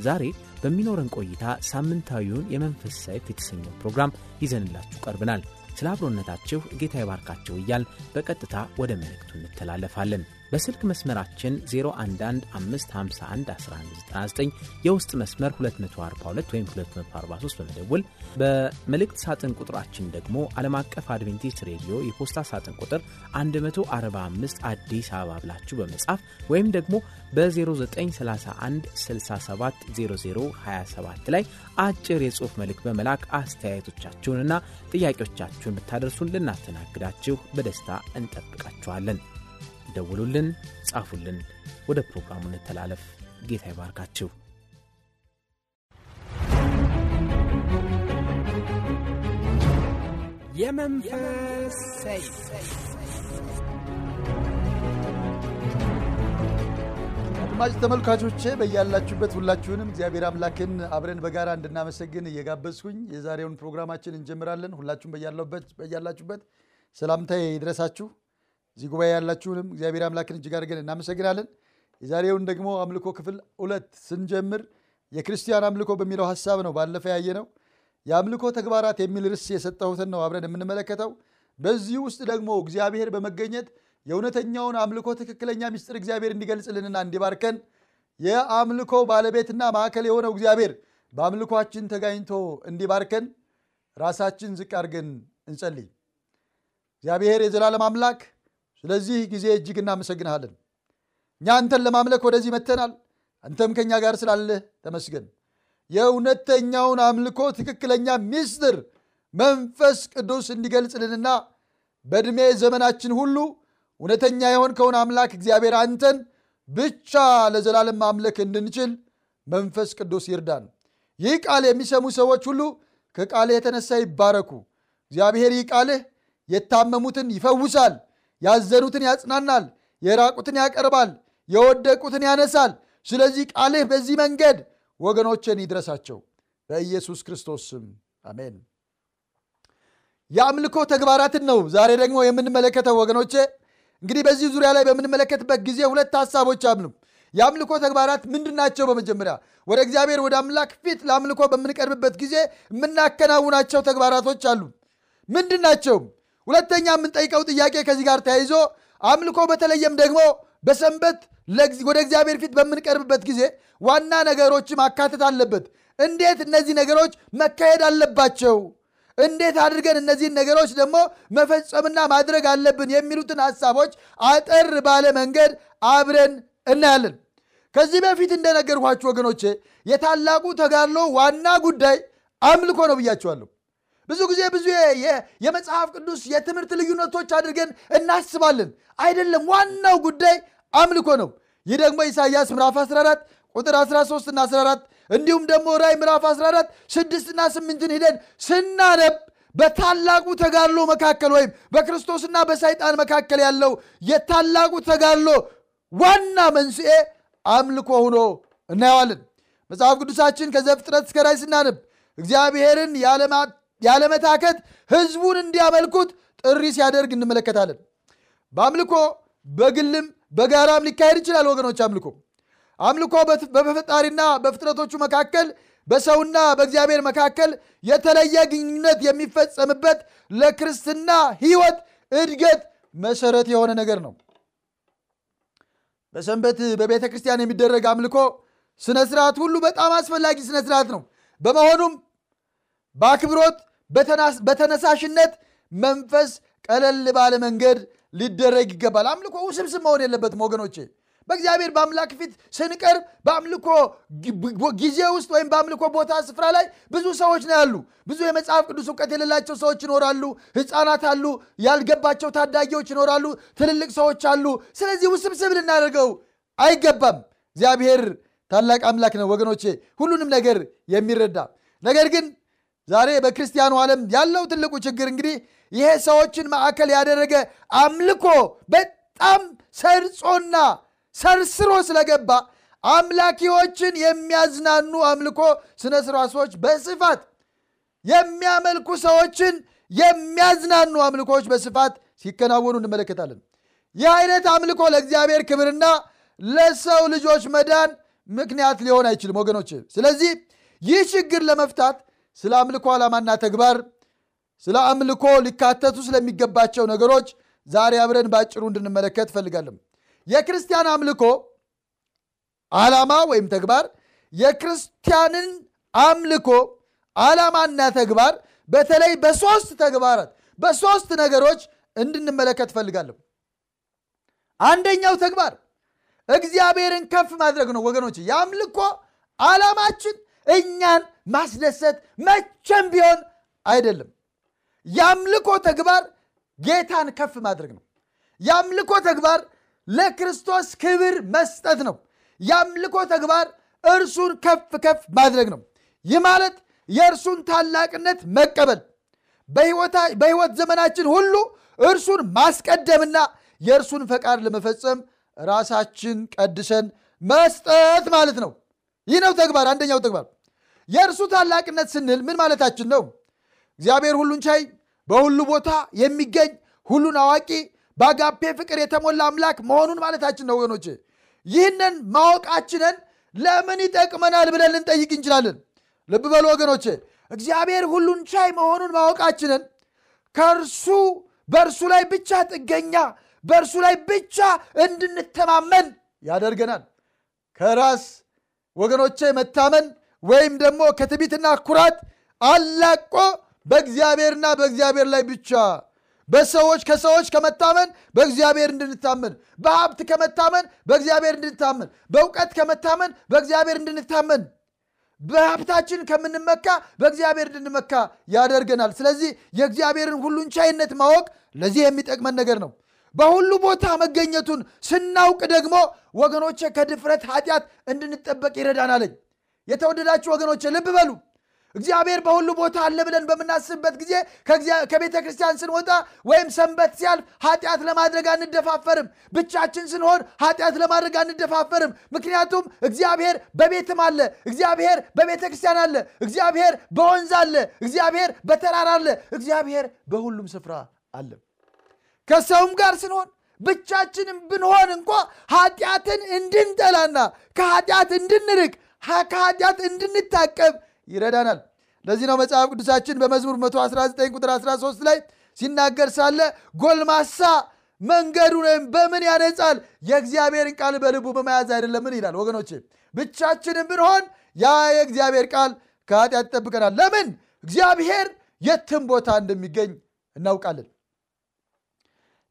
ዛሬ በሚኖረን ቆይታ ሳምንታዊውን የመንፈስ ሰይፍ የተሰኘው ፕሮግራም ይዘንላችሁ ቀርብናል። ስለ አብሮነታችሁ ጌታ ይባርካችሁ እያል በቀጥታ ወደ መልእክቱ እንተላለፋለን። በስልክ መስመራችን 0115511199 የውስጥ መስመር 242 ወይም 243 በመደወል በመልእክት ሳጥን ቁጥራችን ደግሞ ዓለም አቀፍ አድቬንቲስት ሬዲዮ የፖስታ ሳጥን ቁጥር 145 አዲስ አበባ ብላችሁ በመጻፍ ወይም ደግሞ በ0931 670027 ላይ አጭር የጽሑፍ መልእክት በመላክ አስተያየቶቻችሁንና ጥያቄዎቻችሁን ብታደርሱን ልናስተናግዳችሁ በደስታ እንጠብቃችኋለን። ደውሉልን፣ ጻፉልን። ወደ ፕሮግራሙ እንተላለፍ። ጌታ ይባርካችሁ። የመንፈስ አድማጭ ተመልካቾቼ በያላችሁበት ሁላችሁንም እግዚአብሔር አምላክን አብረን በጋራ እንድናመሰግን እየጋበዝኩኝ የዛሬውን ፕሮግራማችን እንጀምራለን። ሁላችሁም በያላችሁበት ሰላምታዬ ይድረሳችሁ። እዚህ ጉባኤ ያላችሁንም እግዚአብሔር አምላክን እጅግ አድርገን እናመሰግናለን። የዛሬውን ደግሞ አምልኮ ክፍል ሁለት ስንጀምር የክርስቲያን አምልኮ በሚለው ሀሳብ ነው ባለፈ ያየ ነው። የአምልኮ ተግባራት የሚል ርዕስ የሰጠሁትን ነው አብረን የምንመለከተው። በዚህ ውስጥ ደግሞ እግዚአብሔር በመገኘት የእውነተኛውን አምልኮ ትክክለኛ ምስጢር እግዚአብሔር እንዲገልጽልንና እንዲባርከን የአምልኮ ባለቤትና ማዕከል የሆነው እግዚአብሔር በአምልኳችን ተጋኝቶ እንዲባርከን ራሳችን ዝቅ አድርገን እንጸልይ። እግዚአብሔር የዘላለም አምላክ ስለዚህ ጊዜ እጅግ እናመሰግንሃለን። እኛ አንተን ለማምለክ ወደዚህ መተናል። አንተም ከእኛ ጋር ስላለህ ተመስገን። የእውነተኛውን አምልኮ ትክክለኛ ምስጢር መንፈስ ቅዱስ እንዲገልጽልንና በዕድሜ ዘመናችን ሁሉ እውነተኛ የሆንከውን አምላክ እግዚአብሔር አንተን ብቻ ለዘላለም ማምለክ እንድንችል መንፈስ ቅዱስ ይርዳን። ይህ ቃል የሚሰሙ ሰዎች ሁሉ ከቃልህ የተነሳ ይባረኩ። እግዚአብሔር ይህ ቃልህ የታመሙትን ይፈውሳል፣ ያዘኑትን ያጽናናል፣ የራቁትን ያቀርባል፣ የወደቁትን ያነሳል። ስለዚህ ቃልህ በዚህ መንገድ ወገኖችን ይድረሳቸው በኢየሱስ ክርስቶስ ስም አሜን። የአምልኮ ተግባራትን ነው ዛሬ ደግሞ የምንመለከተው ወገኖቼ። እንግዲህ በዚህ ዙሪያ ላይ በምንመለከትበት ጊዜ ሁለት ሀሳቦች አሉ። የአምልኮ ተግባራት ምንድን ናቸው? በመጀመሪያ ወደ እግዚአብሔር ወደ አምላክ ፊት ለአምልኮ በምንቀርብበት ጊዜ የምናከናውናቸው ተግባራቶች አሉ። ምንድን ናቸው? ሁለተኛ የምንጠይቀው ጥያቄ ከዚህ ጋር ተያይዞ አምልኮ በተለየም ደግሞ በሰንበት ወደ እግዚአብሔር ፊት በምንቀርብበት ጊዜ ዋና ነገሮች ማካተት አለበት። እንዴት እነዚህ ነገሮች መካሄድ አለባቸው? እንዴት አድርገን እነዚህን ነገሮች ደግሞ መፈጸምና ማድረግ አለብን የሚሉትን ሀሳቦች አጠር ባለ መንገድ አብረን እናያለን። ከዚህ በፊት እንደነገርኳችሁ ወገኖቼ የታላቁ ተጋድሎ ዋና ጉዳይ አምልኮ ነው ብያቸዋለሁ። ብዙ ጊዜ ብዙ የመጽሐፍ ቅዱስ የትምህርት ልዩነቶች አድርገን እናስባለን። አይደለም፣ ዋናው ጉዳይ አምልኮ ነው። ይህ ደግሞ ኢሳይያስ ምዕራፍ 14 ቁጥር 13 እና 14 እንዲሁም ደግሞ ራይ ምዕራፍ 14 ስድስትና ስምንትን ሂደን ስናነብ በታላቁ ተጋድሎ መካከል ወይም በክርስቶስና በሰይጣን መካከል ያለው የታላቁ ተጋድሎ ዋና መንስኤ አምልኮ ሆኖ እናየዋለን። መጽሐፍ ቅዱሳችን ከዘፍጥረት እስከ ራዕይ ስናነብ እግዚአብሔርን ያለመታከት ሕዝቡን እንዲያመልኩት ጥሪ ሲያደርግ እንመለከታለን። በአምልኮ በግልም በጋራም ሊካሄድ ይችላል ወገኖች። አምልኮ አምልኮ በፈጣሪና በፍጥረቶቹ መካከል በሰውና በእግዚአብሔር መካከል የተለየ ግንኙነት የሚፈጸምበት ለክርስትና ሕይወት እድገት መሰረት የሆነ ነገር ነው። በሰንበት በቤተ ክርስቲያን የሚደረግ አምልኮ ስነ ስርዓት ሁሉ በጣም አስፈላጊ ስነ ስርዓት ነው። በመሆኑም በአክብሮት በተነሳሽነት መንፈስ ቀለል ባለ መንገድ ሊደረግ ይገባል። አምልኮ ውስብስብ መሆን የለበትም ወገኖቼ። በእግዚአብሔር በአምላክ ፊት ስንቀርብ በአምልኮ ጊዜ ውስጥ ወይም በአምልኮ ቦታ ስፍራ ላይ ብዙ ሰዎች ነው ያሉ። ብዙ የመጽሐፍ ቅዱስ እውቀት የሌላቸው ሰዎች ይኖራሉ። ሕፃናት አሉ። ያልገባቸው ታዳጊዎች ይኖራሉ። ትልልቅ ሰዎች አሉ። ስለዚህ ውስብስብ ልናደርገው አይገባም። እግዚአብሔር ታላቅ አምላክ ነው ወገኖቼ፣ ሁሉንም ነገር የሚረዳ ነገር ግን ዛሬ በክርስቲያኑ ዓለም ያለው ትልቁ ችግር እንግዲህ ይሄ ሰዎችን ማዕከል ያደረገ አምልኮ በጣም ሰርጾና ሰርስሮ ስለገባ አምላኪዎችን የሚያዝናኑ አምልኮ ስነ ስርዓቶች በስፋት የሚያመልኩ ሰዎችን የሚያዝናኑ አምልኮዎች በስፋት ሲከናወኑ እንመለከታለን። ይህ አይነት አምልኮ ለእግዚአብሔር ክብርና ለሰው ልጆች መዳን ምክንያት ሊሆን አይችልም ወገኖች። ስለዚህ ይህ ችግር ለመፍታት ስለ አምልኮ ዓላማና ተግባር፣ ስለ አምልኮ ሊካተቱ ስለሚገባቸው ነገሮች ዛሬ አብረን በአጭሩ እንድንመለከት እፈልጋለሁ። የክርስቲያን አምልኮ ዓላማ ወይም ተግባር የክርስቲያንን አምልኮ ዓላማና ተግባር በተለይ በሶስት ተግባራት በሶስት ነገሮች እንድንመለከት እፈልጋለሁ። አንደኛው ተግባር እግዚአብሔርን ከፍ ማድረግ ነው ወገኖች። የአምልኮ ዓላማችን እኛን ማስደሰት መቼም ቢሆን አይደለም። የአምልኮ ተግባር ጌታን ከፍ ማድረግ ነው። የአምልኮ ተግባር ለክርስቶስ ክብር መስጠት ነው። የአምልኮ ተግባር እርሱን ከፍ ከፍ ማድረግ ነው። ይህ ማለት የእርሱን ታላቅነት መቀበል፣ በሕይወት ዘመናችን ሁሉ እርሱን ማስቀደምና የእርሱን ፈቃድ ለመፈጸም ራሳችን ቀድሰን መስጠት ማለት ነው። ይህ ነው ተግባር። አንደኛው ተግባር የእርሱ ታላቅነት ስንል ምን ማለታችን ነው? እግዚአብሔር ሁሉን ቻይ፣ በሁሉ ቦታ የሚገኝ ሁሉን አዋቂ፣ በአጋፔ ፍቅር የተሞላ አምላክ መሆኑን ማለታችን ነው ወገኖች። ይህንን ማወቃችንን ለምን ይጠቅመናል ብለን ልንጠይቅ እንችላለን። ልብ በሉ ወገኖች፣ እግዚአብሔር ሁሉን ቻይ መሆኑን ማወቃችንን ከእርሱ በእርሱ ላይ ብቻ ጥገኛ በእርሱ ላይ ብቻ እንድንተማመን ያደርገናል። ከራስ ወገኖቼ መታመን ወይም ደግሞ ከትዕቢትና ኩራት አላቆ በእግዚአብሔርና በእግዚአብሔር ላይ ብቻ በሰዎች ከሰዎች ከመታመን በእግዚአብሔር እንድንታመን፣ በሀብት ከመታመን በእግዚአብሔር እንድንታመን፣ በእውቀት ከመታመን በእግዚአብሔር እንድንታመን፣ በሀብታችን ከምንመካ በእግዚአብሔር እንድንመካ ያደርገናል። ስለዚህ የእግዚአብሔርን ሁሉን ቻይነት ማወቅ ለዚህ የሚጠቅመን ነገር ነው። በሁሉ ቦታ መገኘቱን ስናውቅ ደግሞ ወገኖቼ ከድፍረት ኃጢአት እንድንጠበቅ ይረዳናለኝ። የተወደዳችሁ ወገኖቼ ልብ በሉ። እግዚአብሔር በሁሉ ቦታ አለ ብለን በምናስብበት ጊዜ ከቤተ ክርስቲያን ስንወጣ ወይም ሰንበት ሲያልፍ ኃጢአት ለማድረግ አንደፋፈርም። ብቻችን ስንሆን ኃጢአት ለማድረግ አንደፋፈርም። ምክንያቱም እግዚአብሔር በቤትም አለ፣ እግዚአብሔር በቤተ ክርስቲያን አለ፣ እግዚአብሔር በወንዝ አለ፣ እግዚአብሔር በተራራ አለ፣ እግዚአብሔር በሁሉም ስፍራ አለ። ከሰውም ጋር ስንሆን ብቻችንም ብንሆን እንኳ ኃጢአትን እንድንጠላና ከኃጢአት እንድንርቅ ከኃጢአት እንድንታቀብ ይረዳናል። ለዚህ ነው መጽሐፍ ቅዱሳችን በመዝሙር 119 ቁጥር 13 ላይ ሲናገር ሳለ ጎልማሳ መንገዱን በምን ያነጻል የእግዚአብሔርን ቃል በልቡ በመያዝ አይደለምን ይላል። ወገኖች ብቻችንም ብንሆን ያ የእግዚአብሔር ቃል ከኃጢአት ይጠብቀናል። ለምን? እግዚአብሔር የትም ቦታ እንደሚገኝ እናውቃለን።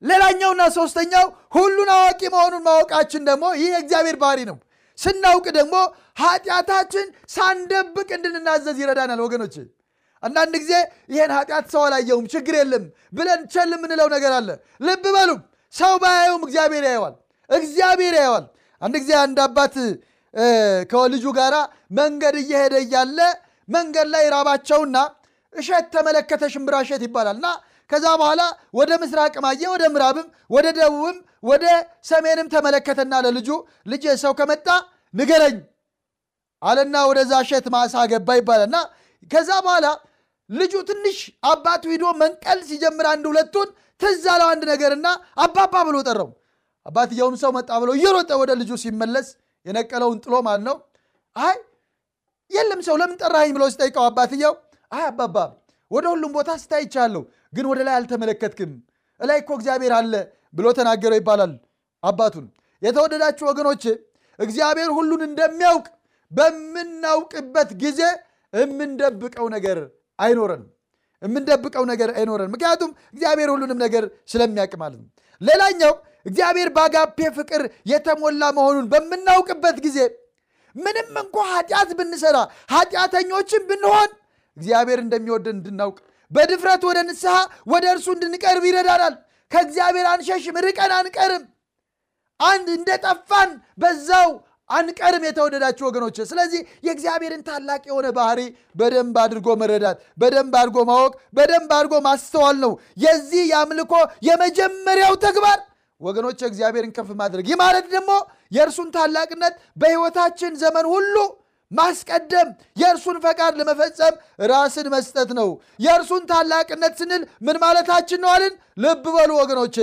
ሌላኛውና ሶስተኛው ሁሉን አዋቂ መሆኑን ማወቃችን ደግሞ ይህ የእግዚአብሔር ባህሪ ነው። ስናውቅ ደግሞ ኃጢአታችን ሳንደብቅ እንድንናዘዝ ይረዳናል። ወገኖች አንዳንድ ጊዜ ይህን ኃጢአት ሰው አላየውም ችግር የለም ብለን ቸል የምንለው ነገር አለ። ልብ በሉም ሰው ባያየውም እግዚአብሔር ያየዋል። እግዚአብሔር ያየዋል። አንድ ጊዜ አንድ አባት ከልጁ ጋራ መንገድ እየሄደ እያለ መንገድ ላይ ራባቸውና እሸት ተመለከተ። ሽምብራ እሸት ይባላል እና ከዛ በኋላ ወደ ምስራቅም አየ፣ ወደ ምዕራብም፣ ወደ ደቡብም፣ ወደ ሰሜንም ተመለከተና ለልጁ ልጅ ሰው ከመጣ ንገረኝ አለና ወደዛ እሸት ማሳ ገባ ይባላል ከዛ በኋላ ልጁ ትንሽ አባቱ ሂዶ መንቀል ሲጀምር አንድ ሁለቱን ትዝ አለው አንድ ነገርና አባባ ብሎ ጠራው። አባትየውም ሰው መጣ ብሎ እየሮጠ ወደ ልጁ ሲመለስ የነቀለውን ጥሎ ማለት ነው። አይ የለም ሰው ለምን ጠራኸኝ ብሎ ሲጠይቀው አባትየው አይ አባባ ወደ ሁሉም ቦታ ስታይቻለሁ ግን ወደ ላይ አልተመለከትክም፣ እላይ እኮ እግዚአብሔር አለ ብሎ ተናገረው ይባላል አባቱን። የተወደዳችሁ ወገኖች እግዚአብሔር ሁሉን እንደሚያውቅ በምናውቅበት ጊዜ የምንደብቀው ነገር አይኖረንም። የምንደብቀው ነገር አይኖረንም። ምክንያቱም እግዚአብሔር ሁሉንም ነገር ስለሚያውቅ ማለት ነው። ሌላኛው እግዚአብሔር በአጋፔ ፍቅር የተሞላ መሆኑን በምናውቅበት ጊዜ ምንም እንኳ ኃጢአት ብንሰራ ኃጢአተኞችን ብንሆን እግዚአብሔር እንደሚወደን እንድናውቅ በድፍረት ወደ ንስሐ ወደ እርሱ እንድንቀርብ ይረዳናል። ከእግዚአብሔር አንሸሽም፣ ርቀን አንቀርም። አንድ እንደጠፋን በዛው አንቀርም የተወደዳችሁ ወገኖች። ስለዚህ የእግዚአብሔርን ታላቅ የሆነ ባህሪ በደንብ አድርጎ መረዳት፣ በደንብ አድርጎ ማወቅ፣ በደንብ አድርጎ ማስተዋል ነው የዚህ የአምልኮ የመጀመሪያው ተግባር ወገኖች፣ እግዚአብሔርን ከፍ ማድረግ። ይህ ማለት ደግሞ የእርሱን ታላቅነት በሕይወታችን ዘመን ሁሉ ማስቀደም፣ የእርሱን ፈቃድ ለመፈጸም ራስን መስጠት ነው። የእርሱን ታላቅነት ስንል ምን ማለታችን ነው አልን? ልብ በሉ ወገኖቼ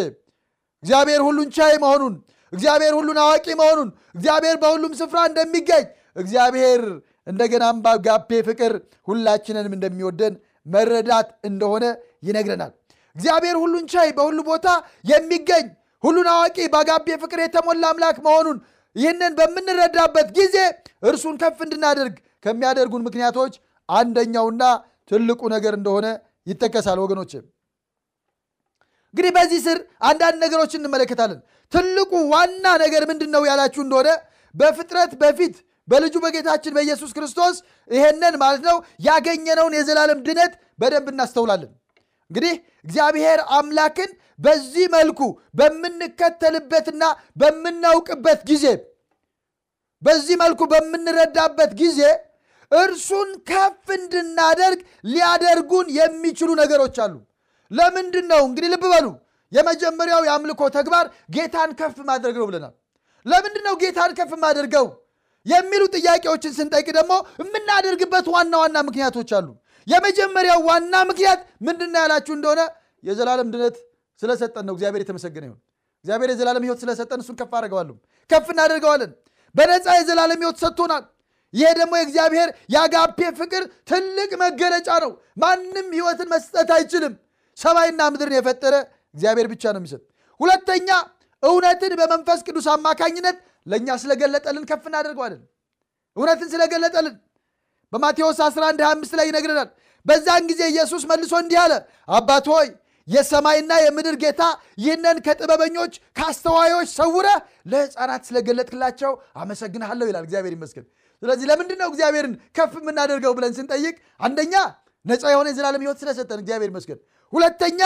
እግዚአብሔር ሁሉን ቻይ መሆኑን እግዚአብሔር ሁሉን አዋቂ መሆኑን እግዚአብሔር በሁሉም ስፍራ እንደሚገኝ እግዚአብሔር እንደገናም በአጋፔ ፍቅር ሁላችንንም እንደሚወደን መረዳት እንደሆነ ይነግረናል። እግዚአብሔር ሁሉን ቻይ በሁሉ ቦታ የሚገኝ ሁሉን አዋቂ በአጋፔ ፍቅር የተሞላ አምላክ መሆኑን ይህንን በምንረዳበት ጊዜ እርሱን ከፍ እንድናደርግ ከሚያደርጉን ምክንያቶች አንደኛውና ትልቁ ነገር እንደሆነ ይጠቀሳል ወገኖች። እንግዲህ በዚህ ስር አንዳንድ ነገሮችን እንመለከታለን። ትልቁ ዋና ነገር ምንድን ነው ያላችሁ እንደሆነ በፍጥረት በፊት በልጁ በጌታችን በኢየሱስ ክርስቶስ ይሄንን ማለት ነው ያገኘነውን የዘላለም ድነት በደንብ እናስተውላለን። እንግዲህ እግዚአብሔር አምላክን በዚህ መልኩ በምንከተልበትና በምናውቅበት ጊዜ በዚህ መልኩ በምንረዳበት ጊዜ እርሱን ከፍ እንድናደርግ ሊያደርጉን የሚችሉ ነገሮች አሉ። ለምንድን ነው እንግዲህ ልብ በሉ። የመጀመሪያው የአምልኮ ተግባር ጌታን ከፍ ማድረግ ነው ብለናል። ለምንድን ነው ጌታን ከፍ ማደርገው የሚሉ ጥያቄዎችን ስንጠይቅ ደግሞ የምናደርግበት ዋና ዋና ምክንያቶች አሉ። የመጀመሪያው ዋና ምክንያት ምንድን ያላችሁ እንደሆነ የዘላለም ድነት ስለሰጠን ነው። እግዚአብሔር የተመሰገነ ይሁን። እግዚአብሔር የዘላለም ሕይወት ስለሰጠን እሱን ከፍ አደርገዋለሁ፣ ከፍ እናደርገዋለን። በነፃ የዘላለም ሕይወት ሰጥቶናል። ይሄ ደግሞ የእግዚአብሔር የአጋፔ ፍቅር ትልቅ መገለጫ ነው። ማንም ሕይወትን መስጠት አይችልም። ሰማይና ምድርን የፈጠረ እግዚአብሔር ብቻ ነው የሚሰጥ። ሁለተኛ እውነትን በመንፈስ ቅዱስ አማካኝነት ለእኛ ስለገለጠልን ከፍ እናደርገዋለን። እውነትን ስለገለጠልን በማቴዎስ 11 25 ላይ ይነግረናል። በዛን ጊዜ ኢየሱስ መልሶ እንዲህ አለ፣ አባት ሆይ የሰማይና የምድር ጌታ ይህንን ከጥበበኞች ከአስተዋዮች ሰውረህ ለሕፃናት ስለገለጥክላቸው አመሰግንሃለሁ ይላል። እግዚአብሔር ይመስገን። ስለዚህ ለምንድን ነው እግዚአብሔርን ከፍ የምናደርገው ብለን ስንጠይቅ አንደኛ ነፃ የሆነ የዘላለም ሕይወት ስለሰጠን እግዚአብሔር ይመስገን። ሁለተኛ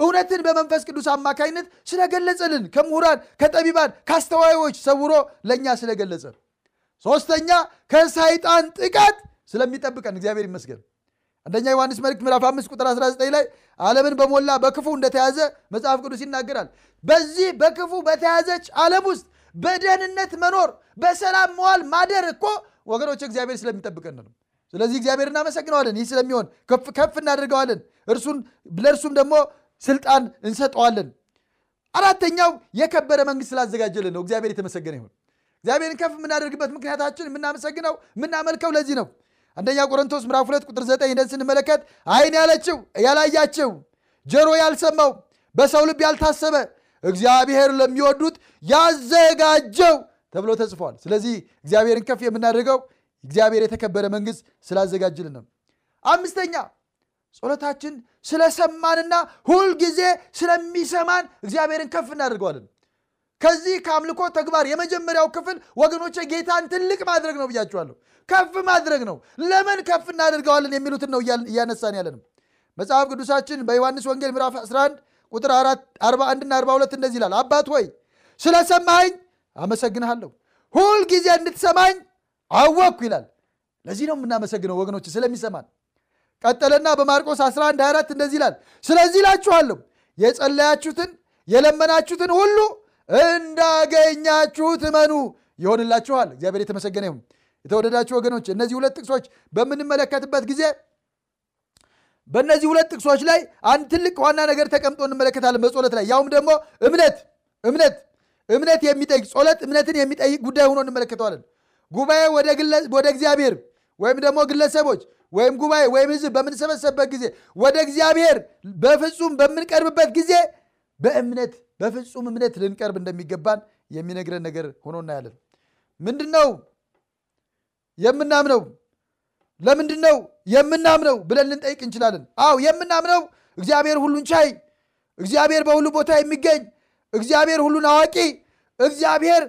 እውነትን በመንፈስ ቅዱስ አማካኝነት ስለገለጸልን ከምሁራን፣ ከጠቢባን፣ ከአስተዋዮች ሰውሮ ለእኛ ስለገለጸ። ሶስተኛ ከሰይጣን ጥቃት ስለሚጠብቀን እግዚአብሔር ይመስገን። አንደኛ ዮሐንስ መልእክት ምዕራፍ 5 ቁጥር 19 ላይ ዓለምን በሞላ በክፉ እንደተያዘ መጽሐፍ ቅዱስ ይናገራል። በዚህ በክፉ በተያዘች ዓለም ውስጥ በደህንነት መኖር በሰላም መዋል ማደር እኮ ወገኖች እግዚአብሔር ስለሚጠብቀን ነው። ስለዚህ እግዚአብሔር እናመሰግነዋለን። ይህ ስለሚሆን ከፍ እናደርገዋለን። እርሱን ለእርሱም ደግሞ ስልጣን እንሰጠዋለን። አራተኛው የከበረ መንግስት ስላዘጋጀልን ነው። እግዚአብሔር የተመሰገነ ይሁን። እግዚአብሔርን ከፍ የምናደርግበት ምክንያታችን የምናመሰግነው የምናመልከው ለዚህ ነው። አንደኛ ቆሮንቶስ ምዕራፍ ሁለት ቁጥር ዘጠኝ ሄደን ስንመለከት ዓይን ያለችው ያላያቸው ጆሮ ያልሰማው በሰው ልብ ያልታሰበ እግዚአብሔር ለሚወዱት ያዘጋጀው ተብሎ ተጽፏል። ስለዚህ እግዚአብሔርን ከፍ የምናደርገው እግዚአብሔር የተከበረ መንግስት ስላዘጋጅልን ነው። አምስተኛ ጸሎታችን ስለሰማንና ሁልጊዜ ስለሚሰማን እግዚአብሔርን ከፍ እናደርገዋለን። ከዚህ ከአምልኮ ተግባር የመጀመሪያው ክፍል ወገኖቼ ጌታን ትልቅ ማድረግ ነው ብያችኋለሁ። ከፍ ማድረግ ነው። ለምን ከፍ እናደርገዋለን የሚሉትን ነው እያነሳን ያለንም። መጽሐፍ ቅዱሳችን በዮሐንስ ወንጌል ምዕራፍ 11 ቁጥር 41 እና 42 እንደዚህ ይላል፣ አባት ሆይ ስለሰማኸኝ አመሰግንሃለሁ፣ ሁልጊዜ እንድትሰማኝ አወቅኩ ይላል። ለዚህ ነው የምናመሰግነው ወገኖች ስለሚሰማን። ቀጠለና በማርቆስ 11 24 እንደዚህ ይላል፣ ስለዚህ እላችኋለሁ የጸለያችሁትን የለመናችሁትን ሁሉ እንዳገኛችሁት እመኑ ይሆንላችኋል። እግዚአብሔር የተመሰገነ ይሁን። የተወደዳችሁ ወገኖች እነዚህ ሁለት ጥቅሶች በምንመለከትበት ጊዜ በእነዚህ ሁለት ጥቅሶች ላይ አንድ ትልቅ ዋና ነገር ተቀምጦ እንመለከታለን። በጸሎት ላይ ያውም ደግሞ እምነት እምነት እምነት የሚጠይቅ ጸሎት እምነትን የሚጠይቅ ጉዳይ ሆኖ እንመለከተዋለን። ጉባኤ ወደ እግዚአብሔር ወይም ደግሞ ግለሰቦች ወይም ጉባኤ ወይም ሕዝብ በምንሰበሰብበት ጊዜ ወደ እግዚአብሔር በፍጹም በምንቀርብበት ጊዜ በእምነት በፍጹም እምነት ልንቀርብ እንደሚገባን የሚነግረን ነገር ሆኖ እናያለን። ምንድን ነው የምናምነው? ለምንድን ነው የምናምነው ብለን ልንጠይቅ እንችላለን። አዎ የምናምነው እግዚአብሔር ሁሉን ቻይ፣ እግዚአብሔር በሁሉ ቦታ የሚገኝ፣ እግዚአብሔር ሁሉን አዋቂ፣ እግዚአብሔር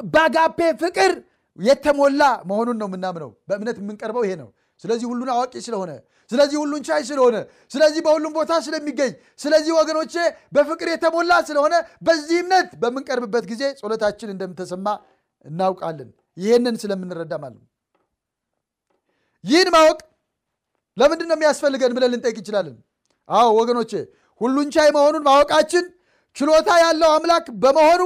በአጋፔ ፍቅር የተሞላ መሆኑን ነው የምናምነው። በእምነት የምንቀርበው ይሄ ነው። ስለዚህ ሁሉን አዋቂ ስለሆነ፣ ስለዚህ ሁሉን ቻይ ስለሆነ፣ ስለዚህ በሁሉም ቦታ ስለሚገኝ፣ ስለዚህ ወገኖቼ በፍቅር የተሞላ ስለሆነ በዚህ እምነት በምንቀርብበት ጊዜ ጸሎታችን እንደምተሰማ እናውቃለን። ይህንን ስለምንረዳ ማለት ይህን ማወቅ ለምንድን ነው የሚያስፈልገን ብለን ልንጠይቅ እንችላለን። አዎ ወገኖቼ፣ ሁሉን ቻይ መሆኑን ማወቃችን ችሎታ ያለው አምላክ በመሆኑ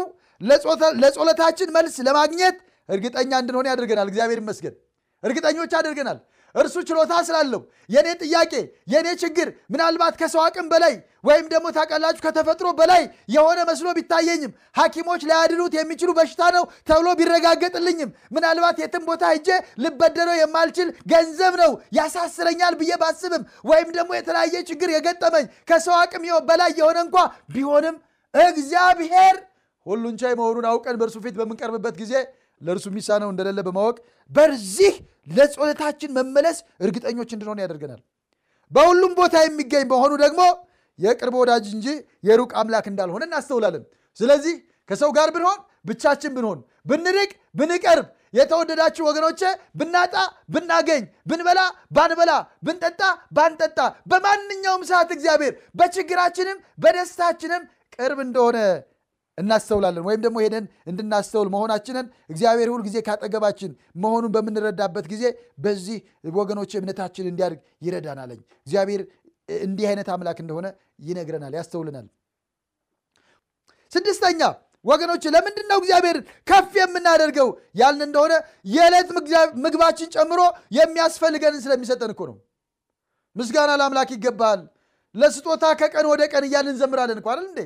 ለጸሎታችን መልስ ለማግኘት እርግጠኛ እንድንሆን ያደርገናል። እግዚአብሔር ይመስገን፣ እርግጠኞች ያደርገናል። እርሱ ችሎታ ስላለው የእኔ ጥያቄ የእኔ ችግር ምናልባት ከሰው አቅም በላይ ወይም ደግሞ ታውቃላችሁ ከተፈጥሮ በላይ የሆነ መስሎ ቢታየኝም ሐኪሞች ሊያድኑት የሚችሉ በሽታ ነው ተብሎ ቢረጋገጥልኝም ምናልባት የትም ቦታ ሄጄ ልበደረው የማልችል ገንዘብ ነው ያሳስረኛል ብዬ ባስብም ወይም ደግሞ የተለያየ ችግር የገጠመኝ ከሰው አቅም በላይ የሆነ እንኳ ቢሆንም እግዚአብሔር ሁሉን ቻይ መሆኑን አውቀን በእርሱ ፊት በምንቀርብበት ጊዜ ለእርሱ የሚሳነው እንደሌለ በማወቅ በዚህ ለጸሎታችን መመለስ እርግጠኞች እንድንሆን ያደርገናል። በሁሉም ቦታ የሚገኝ በሆኑ ደግሞ የቅርብ ወዳጅ እንጂ የሩቅ አምላክ እንዳልሆነ እናስተውላለን። ስለዚህ ከሰው ጋር ብንሆን፣ ብቻችን ብንሆን፣ ብንርቅ፣ ብንቀርብ፣ የተወደዳችሁ ወገኖቼ ብናጣ፣ ብናገኝ፣ ብንበላ፣ ባንበላ፣ ብንጠጣ፣ ባንጠጣ፣ በማንኛውም ሰዓት እግዚአብሔር በችግራችንም በደስታችንም ቅርብ እንደሆነ እናስተውላለን። ወይም ደግሞ ሄደን እንድናስተውል መሆናችንን እግዚአብሔር ሁል ጊዜ ካጠገባችን መሆኑን በምንረዳበት ጊዜ በዚህ ወገኖች እምነታችን እንዲያድግ ይረዳናለኝ። እግዚአብሔር እንዲህ አይነት አምላክ እንደሆነ ይነግረናል፣ ያስተውልናል። ስድስተኛ ወገኖች ለምንድን ነው እግዚአብሔርን ከፍ የምናደርገው ያልን እንደሆነ የዕለት ምግባችን ጨምሮ የሚያስፈልገንን ስለሚሰጠን እኮ ነው። ምስጋና ለአምላክ ይገባል፣ ለስጦታ ከቀን ወደ ቀን እያልን እንዘምራለን እኮ አይደል እንዴ?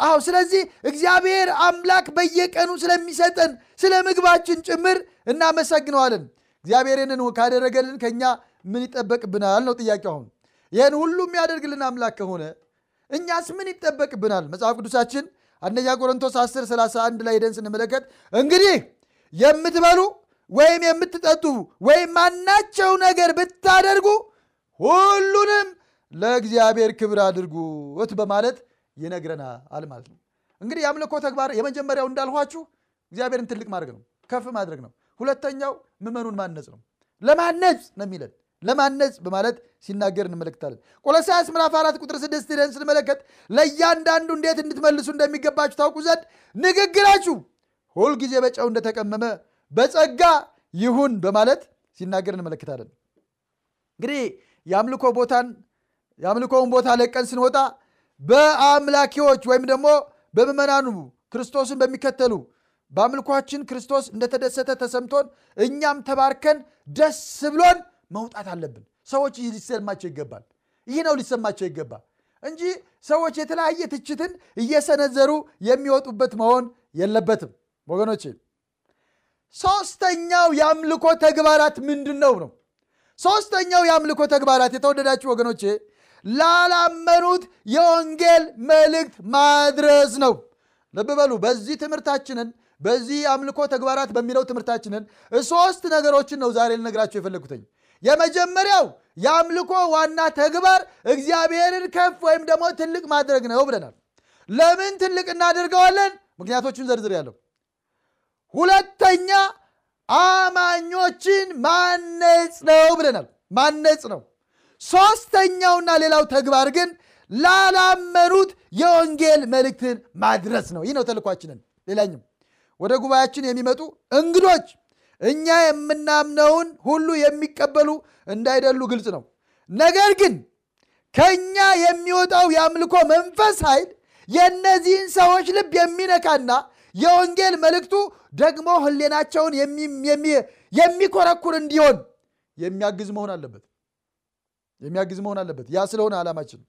አዎ። ስለዚህ እግዚአብሔር አምላክ በየቀኑ ስለሚሰጠን ስለ ምግባችን ጭምር እናመሰግነዋለን። እግዚአብሔርን ካደረገልን ከኛ ምን ይጠበቅብናል ነው ጥያቄው። አሁን ይህን ሁሉ የሚያደርግልን አምላክ ከሆነ እኛስ ምን ይጠበቅብናል? መጽሐፍ ቅዱሳችን አንደኛ ቆሮንቶስ 10 31 ላይ ሄደን ስንመለከት እንግዲህ የምትበሉ ወይም የምትጠጡ ወይም ማናቸው ነገር ብታደርጉ ሁሉንም ለእግዚአብሔር ክብር አድርጉት በማለት ይነግረናል ማለት ነው። እንግዲህ የአምልኮ ተግባር የመጀመሪያው እንዳልኋችሁ እግዚአብሔርን ትልቅ ማድረግ ነው፣ ከፍ ማድረግ ነው። ሁለተኛው ምዕመኑን ማነጽ ነው። ለማነጽ ነው የሚለን ለማነጽ በማለት ሲናገር እንመለከታለን። ቆሎሳያስ ምዕራፍ አራት ቁጥር ስድስት ሄደን ስንመለከት ለእያንዳንዱ እንዴት እንድትመልሱ እንደሚገባችሁ ታውቁ ዘንድ ንግግራችሁ ሁልጊዜ በጨው እንደተቀመመ በጸጋ ይሁን በማለት ሲናገር እንመለከታለን። እንግዲህ የአምልኮ ቦታን የአምልኮውን ቦታ ለቀን ስንወጣ በአምላኪዎች ወይም ደግሞ በምዕመናኑ ክርስቶስን በሚከተሉ በአምልኳችን ክርስቶስ እንደተደሰተ ተሰምቶን እኛም ተባርከን ደስ ብሎን መውጣት አለብን። ሰዎች ይህ ሊሰማቸው ይገባል። ይህ ነው ሊሰማቸው ይገባ እንጂ ሰዎች የተለያየ ትችትን እየሰነዘሩ የሚወጡበት መሆን የለበትም ወገኖች። ሶስተኛው የአምልኮ ተግባራት ምንድን ነው ነው? ሶስተኛው የአምልኮ ተግባራት የተወደዳችሁ ወገኖቼ ላላመኑት የወንጌል መልእክት ማድረስ ነው። ልብ በሉ። በዚህ ትምህርታችንን በዚህ አምልኮ ተግባራት በሚለው ትምህርታችንን ሶስት ነገሮችን ነው ዛሬ ልነግራቸው የፈለግኩትኝ። የመጀመሪያው የአምልኮ ዋና ተግባር እግዚአብሔርን ከፍ ወይም ደግሞ ትልቅ ማድረግ ነው ብለናል። ለምን ትልቅ እናደርገዋለን? ምክንያቶቹን ዘርዝር ያለው። ሁለተኛ አማኞችን ማነጽ ነው ብለናል። ማነጽ ነው። ሶስተኛውና ሌላው ተግባር ግን ላላመኑት የወንጌል መልእክትን ማድረስ ነው። ይህ ነው ተልኳችንን። ሌላኝም ወደ ጉባኤያችን የሚመጡ እንግዶች እኛ የምናምነውን ሁሉ የሚቀበሉ እንዳይደሉ ግልጽ ነው። ነገር ግን ከእኛ የሚወጣው የአምልኮ መንፈስ ኃይል የእነዚህን ሰዎች ልብ የሚነካና የወንጌል መልእክቱ ደግሞ ሕሌናቸውን የሚኮረኩር እንዲሆን የሚያግዝ መሆን አለበት የሚያግዝ መሆን አለበት። ያ ስለሆነ ዓላማችን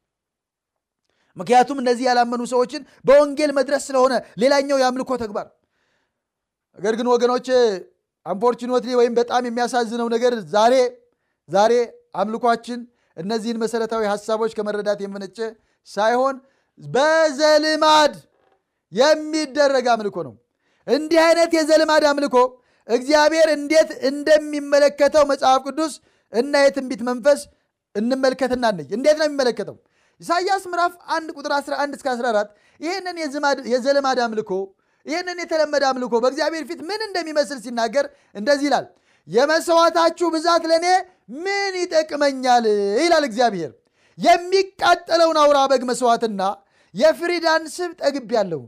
ምክንያቱም እነዚህ ያላመኑ ሰዎችን በወንጌል መድረስ ስለሆነ ሌላኛው የአምልኮ ተግባር። ነገር ግን ወገኖቼ አንፎርቹኔትሊ ወይም በጣም የሚያሳዝነው ነገር ዛሬ ዛሬ አምልኳችን እነዚህን መሰረታዊ ሀሳቦች ከመረዳት የመነጨ ሳይሆን በዘልማድ የሚደረግ አምልኮ ነው። እንዲህ አይነት የዘልማድ አምልኮ እግዚአብሔር እንዴት እንደሚመለከተው መጽሐፍ ቅዱስ እና የትንቢት መንፈስ እንመልከትና ነኝ እንዴት ነው የሚመለከተው? ኢሳይያስ ምዕራፍ 1 ቁጥር 11 እስከ 14 ይህንን የዘልማድ አምልኮ ይህንን የተለመደ አምልኮ በእግዚአብሔር ፊት ምን እንደሚመስል ሲናገር እንደዚህ ይላል። የመስዋዕታችሁ ብዛት ለእኔ ምን ይጠቅመኛል? ይላል እግዚአብሔር። የሚቃጠለውን አውራ በግ መስዋዕትና የፍሪዳን ስብ ጠግቤያለሁ።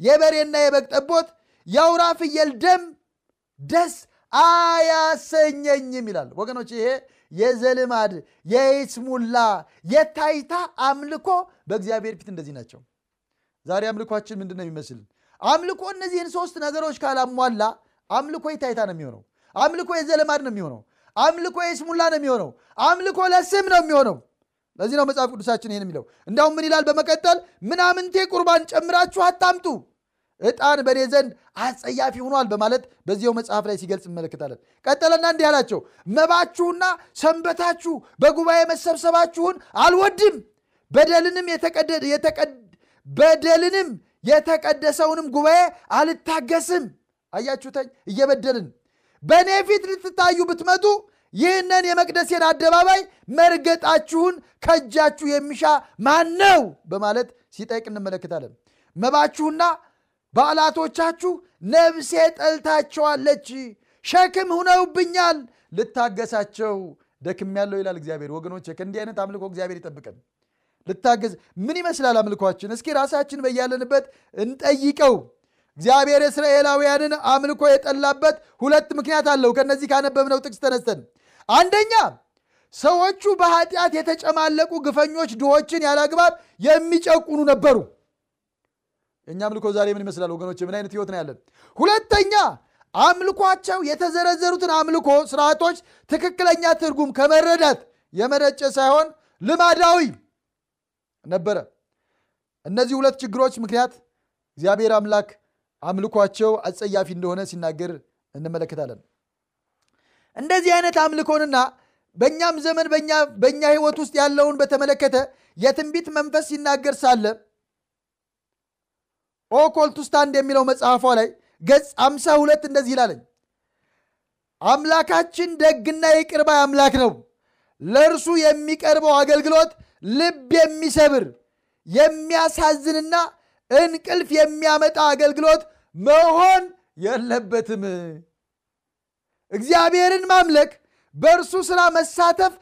የበሬና የበግ ጠቦት፣ የአውራ ፍየል ደም ደስ አያሰኘኝም ይላል ወገኖች ይሄ የዘልማድ የይስሙላ የታይታ አምልኮ በእግዚአብሔር ፊት እንደዚህ ናቸው። ዛሬ አምልኳችን ምንድን ነው የሚመስል? አምልኮ እነዚህን ሶስት ነገሮች ካላሟላ አምልኮ የታይታ ነው የሚሆነው። አምልኮ የዘልማድ ነው የሚሆነው። አምልኮ የይስሙላ ነው የሚሆነው። አምልኮ ለስም ነው የሚሆነው። ለዚህ ነው መጽሐፍ ቅዱሳችን ይህን የሚለው። እንዲያውም ምን ይላል በመቀጠል? ምናምንቴ ቁርባን ጨምራችሁ አታምጡ ዕጣን በእኔ ዘንድ አጸያፊ ሆኗል በማለት በዚያው መጽሐፍ ላይ ሲገልጽ እንመለከታለን። ቀጠለና እንዲህ አላቸው መባችሁና ሰንበታችሁ በጉባኤ መሰብሰባችሁን አልወድም። በደልንም በደልንም የተቀደሰውንም ጉባኤ አልታገስም። አያችሁተኝ እየበደልን በእኔ ፊት ልትታዩ ብትመጡ ይህንን የመቅደሴን አደባባይ መርገጣችሁን ከእጃችሁ የሚሻ ማን ነው? በማለት ሲጠይቅ እንመለከታለን። መባችሁና በዓላቶቻችሁ ነፍሴ ጠልታቸዋለች ሸክም ሁነውብኛል ልታገሳቸው ደክም ያለው ይላል እግዚአብሔር። ወገኖች ከእንዲህ አይነት አምልኮ እግዚአብሔር ይጠብቀን። ልታገዝ ምን ይመስላል አምልኳችን? እስኪ ራሳችን በያለንበት እንጠይቀው። እግዚአብሔር የእስራኤላውያንን አምልኮ የጠላበት ሁለት ምክንያት አለው። ከነዚህ ካነበብነው ጥቅስ ተነስተን አንደኛ ሰዎቹ በኃጢአት የተጨማለቁ ግፈኞች ድሆችን ያላግባብ የሚጨቁኑ ነበሩ የእኛ አምልኮ ዛሬ ምን ይመስላል? ወገኖች ምን አይነት ህይወት ነው ያለን? ሁለተኛ አምልኳቸው የተዘረዘሩትን አምልኮ ስርዓቶች ትክክለኛ ትርጉም ከመረዳት የመነጨ ሳይሆን ልማዳዊ ነበረ። እነዚህ ሁለት ችግሮች ምክንያት እግዚአብሔር አምላክ አምልኳቸው አጸያፊ እንደሆነ ሲናገር እንመለከታለን። እንደዚህ አይነት አምልኮንና በእኛም ዘመን በእኛ ህይወት ውስጥ ያለውን በተመለከተ የትንቢት መንፈስ ሲናገር ሳለ A Call to Stand የሚለው መጽሐፏ ላይ ገጽ 52 እንደዚህ ይላለኝ አምላካችን ደግና የቅርባይ አምላክ ነው። ለእርሱ የሚቀርበው አገልግሎት ልብ የሚሰብር የሚያሳዝንና እንቅልፍ የሚያመጣ አገልግሎት መሆን የለበትም። እግዚአብሔርን ማምለክ በእርሱ ስራ መሳተፍ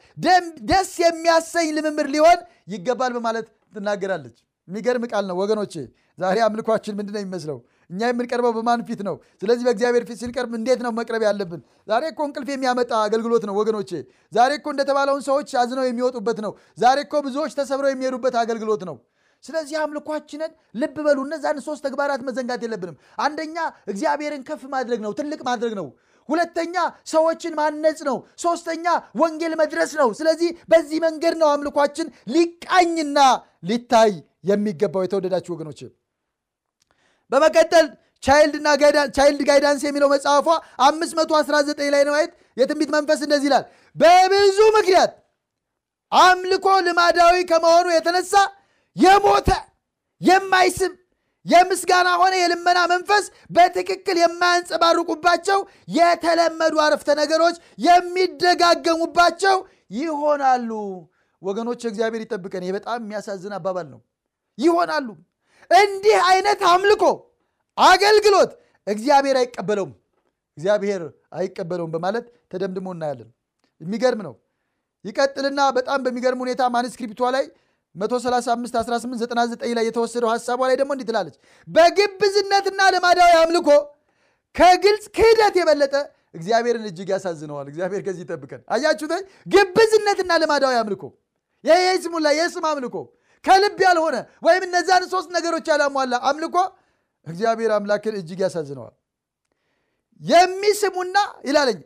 ደስ የሚያሰኝ ልምምድ ሊሆን ይገባል በማለት ትናገራለች የሚገርም ቃል ነው ወገኖቼ። ዛሬ አምልኳችን ምንድን ነው የሚመስለው? እኛ የምንቀርበው በማን ፊት ነው? ስለዚህ በእግዚአብሔር ፊት ስንቀርብ እንዴት ነው መቅረብ ያለብን? ዛሬ እኮ እንቅልፍ የሚያመጣ አገልግሎት ነው ወገኖቼ። ዛሬ እኮ እንደተባለውን ሰዎች አዝነው የሚወጡበት ነው። ዛሬ እኮ ብዙዎች ተሰብረው የሚሄዱበት አገልግሎት ነው። ስለዚህ አምልኳችንን ልብ በሉ እነዛን ሶስት ተግባራት መዘንጋት የለብንም። አንደኛ እግዚአብሔርን ከፍ ማድረግ ነው ትልቅ ማድረግ ነው። ሁለተኛ ሰዎችን ማነጽ ነው። ሶስተኛ ወንጌል መድረስ ነው። ስለዚህ በዚህ መንገድ ነው አምልኳችን ሊቃኝና ሊታይ የሚገባው የተወደዳችሁ ወገኖች በመቀጠል ቻይልድ ጋይዳንስ የሚለው መጽሐፏ 519 ላይ ነው የትንቢት መንፈስ እንደዚህ ይላል። በብዙ ምክንያት አምልኮ ልማዳዊ ከመሆኑ የተነሳ የሞተ የማይስብ የምስጋና ሆነ የልመና መንፈስ በትክክል የማያንጸባርቁባቸው የተለመዱ አረፍተ ነገሮች የሚደጋገሙባቸው ይሆናሉ። ወገኖች እግዚአብሔር ይጠብቀን። ይህ በጣም የሚያሳዝን አባባል ነው ይሆናሉ። እንዲህ አይነት አምልኮ አገልግሎት እግዚአብሔር አይቀበለውም። እግዚአብሔር አይቀበለውም በማለት ተደምድሞ እናያለን። የሚገርም ነው። ይቀጥልና በጣም በሚገርም ሁኔታ ማንስክሪፕቷ ላይ 1351899 ላይ የተወሰደው ሀሳቧ ላይ ደግሞ እንዲህ ትላለች። በግብዝነትና ልማዳዊ አምልኮ ከግልጽ ክህደት የበለጠ እግዚአብሔርን እጅግ ያሳዝነዋል። እግዚአብሔር ከዚህ ይጠብቀን። አያችሁት? ግብዝነትና ልማዳዊ አምልኮ። የስሙላ የስም አምልኮ ከልብ ያልሆነ ወይም እነዛን ሶስት ነገሮች ያላሟላ አምልኮ እግዚአብሔር አምላክን እጅግ ያሳዝነዋል። የሚስሙና ይላለኝ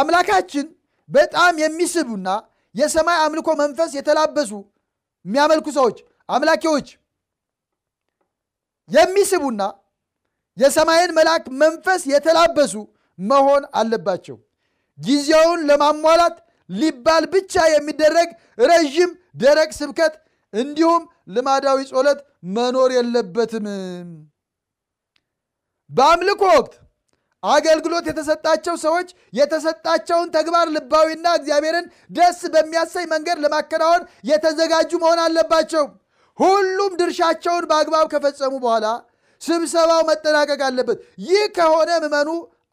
አምላካችን በጣም የሚስቡና የሰማይ አምልኮ መንፈስ የተላበሱ የሚያመልኩ ሰዎች አምላኪዎች የሚስቡና የሰማይን መልአክ መንፈስ የተላበሱ መሆን አለባቸው። ጊዜውን ለማሟላት ሊባል ብቻ የሚደረግ ረዥም ደረቅ ስብከት እንዲሁም ልማዳዊ ጾለት መኖር የለበትም። በአምልኮ ወቅት አገልግሎት የተሰጣቸው ሰዎች የተሰጣቸውን ተግባር ልባዊና እግዚአብሔርን ደስ በሚያሰኝ መንገድ ለማከናወን የተዘጋጁ መሆን አለባቸው። ሁሉም ድርሻቸውን በአግባብ ከፈጸሙ በኋላ ስብሰባው መጠናቀቅ አለበት። ይህ ከሆነ ምመኑ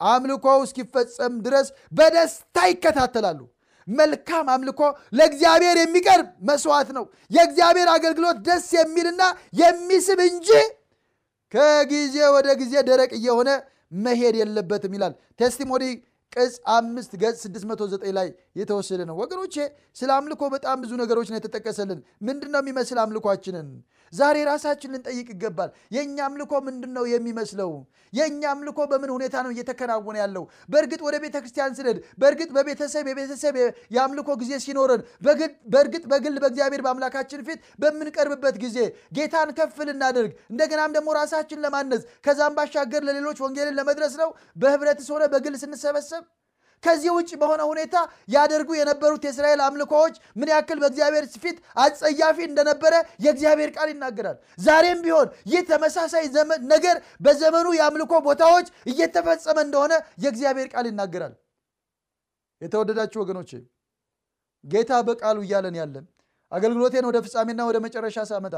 አምልኮው እስኪፈጸም ድረስ በደስታ ይከታተላሉ መልካም አምልኮ ለእግዚአብሔር የሚቀርብ መስዋዕት ነው። የእግዚአብሔር አገልግሎት ደስ የሚልና የሚስብ እንጂ ከጊዜ ወደ ጊዜ ደረቅ እየሆነ መሄድ የለበትም ይላል። ቴስቲሞኒ ቅጽ አምስት ገጽ 609 ላይ የተወሰደ ነው። ወገኖቼ ስለ አምልኮ በጣም ብዙ ነገሮች ነው የተጠቀሰልን። ምንድን ነው የሚመስል አምልኳችንን? ዛሬ ራሳችን ልንጠይቅ ይገባል። የእኛ አምልኮ ምንድን ነው የሚመስለው? የእኛ አምልኮ በምን ሁኔታ ነው እየተከናወነ ያለው? በእርግጥ ወደ ቤተ ክርስቲያን ስንሄድ በእርግጥ በቤተሰብ የቤተሰብ የአምልኮ ጊዜ ሲኖረን በእርግጥ በግል በእግዚአብሔር በአምላካችን ፊት በምንቀርብበት ጊዜ ጌታን ከፍ ልናደርግ እንደገናም ደግሞ ራሳችን ለማነጽ ከዛም ባሻገር ለሌሎች ወንጌልን ለመድረስ ነው። በህብረትስ ሆነ በግል ስንሰበሰብ ከዚህ ውጭ በሆነ ሁኔታ ያደርጉ የነበሩት የእስራኤል አምልኮዎች ምን ያክል በእግዚአብሔር ፊት አጸያፊ እንደነበረ የእግዚአብሔር ቃል ይናገራል። ዛሬም ቢሆን ይህ ተመሳሳይ ነገር በዘመኑ የአምልኮ ቦታዎች እየተፈጸመ እንደሆነ የእግዚአብሔር ቃል ይናገራል። የተወደዳችሁ ወገኖች ጌታ በቃሉ እያለን ያለን አገልግሎቴን ወደ ፍጻሜና ወደ መጨረሻ ሳመጣ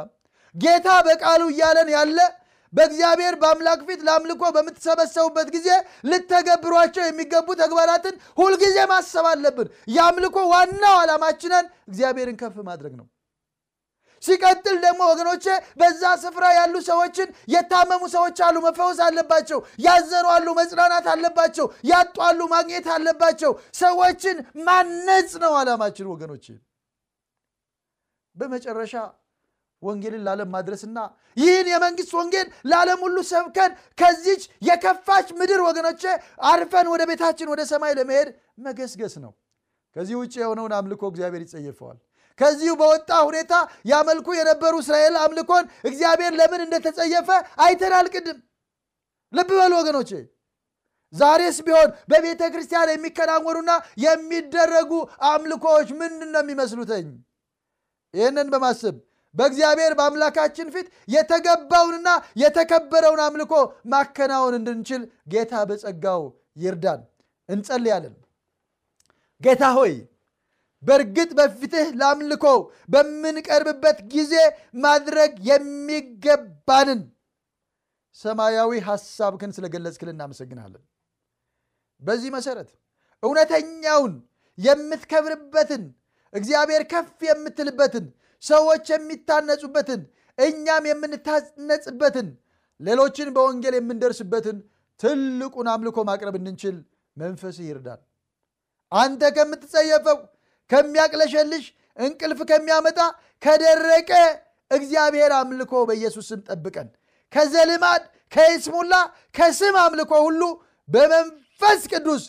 ጌታ በቃሉ እያለን ያለ በእግዚአብሔር በአምላክ ፊት ለአምልኮ በምትሰበሰቡበት ጊዜ ልተገብሯቸው የሚገቡ ተግባራትን ሁልጊዜ ማሰብ አለብን። የአምልኮ ዋናው ዓላማችንን እግዚአብሔርን ከፍ ማድረግ ነው። ሲቀጥል ደግሞ ወገኖቼ በዛ ስፍራ ያሉ ሰዎችን የታመሙ ሰዎች አሉ መፈወስ አለባቸው ያዘኑ አሉ መጽናናት አለባቸው ያጡ አሉ ማግኘት አለባቸው። ሰዎችን ማነጽ ነው ዓላማችን ወገኖች በመጨረሻ ወንጌልን ለዓለም ማድረስና ይህን የመንግስት ወንጌል ለዓለም ሁሉ ሰብከን ከዚች የከፋች ምድር ወገኖቼ አርፈን ወደ ቤታችን ወደ ሰማይ ለመሄድ መገስገስ ነው። ከዚህ ውጭ የሆነውን አምልኮ እግዚአብሔር ይጸየፈዋል። ከዚሁ በወጣ ሁኔታ ያመልኩ የነበሩ እስራኤል አምልኮን እግዚአብሔር ለምን እንደተጸየፈ አይተናል ቅድም ልብ በሉ ወገኖቼ ዛሬስ ቢሆን በቤተ ክርስቲያን የሚከናወኑና የሚደረጉ አምልኮዎች ምንድን ነው የሚመስሉተኝ ይህንን በማሰብ በእግዚአብሔር በአምላካችን ፊት የተገባውንና የተከበረውን አምልኮ ማከናወን እንድንችል ጌታ በጸጋው ይርዳን። እንጸልያለን። ጌታ ሆይ በእርግጥ በፊትህ ለአምልኮ በምንቀርብበት ጊዜ ማድረግ የሚገባንን ሰማያዊ ሐሳብክን ስለገለጽክል እናመሰግናለን። በዚህ መሰረት እውነተኛውን የምትከብርበትን እግዚአብሔር ከፍ የምትልበትን ሰዎች የሚታነጹበትን እኛም የምንታነጽበትን ሌሎችን በወንጌል የምንደርስበትን ትልቁን አምልኮ ማቅረብ እንድንችል መንፈስ ይርዳል። አንተ ከምትጸየፈው ከሚያቅለሸልሽ እንቅልፍ ከሚያመጣ ከደረቀ እግዚአብሔር አምልኮ በኢየሱስ ስም ጠብቀን። ከዘልማድ ከይስሙላ ከስም አምልኮ ሁሉ በመንፈስ ቅዱስ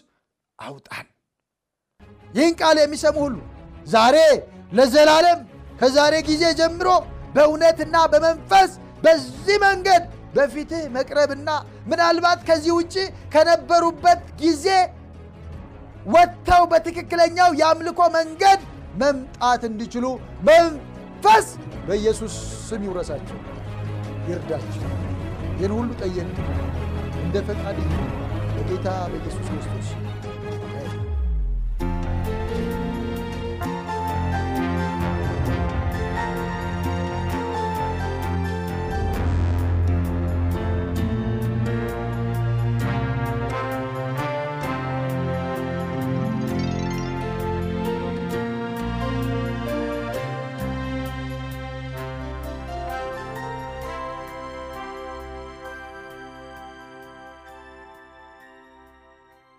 አውጣን። ይህን ቃል የሚሰሙ ሁሉ ዛሬ ለዘላለም ከዛሬ ጊዜ ጀምሮ በእውነትና በመንፈስ በዚህ መንገድ በፊትህ መቅረብና ምናልባት ከዚህ ውጭ ከነበሩበት ጊዜ ወጥተው በትክክለኛው የአምልኮ መንገድ መምጣት እንዲችሉ መንፈስ በኢየሱስ ስም ይውረሳቸው ይርዳቸው። ይህን ሁሉ ጠየቅ እንደ ፈቃድ በጌታ በኢየሱስ ክርስቶስ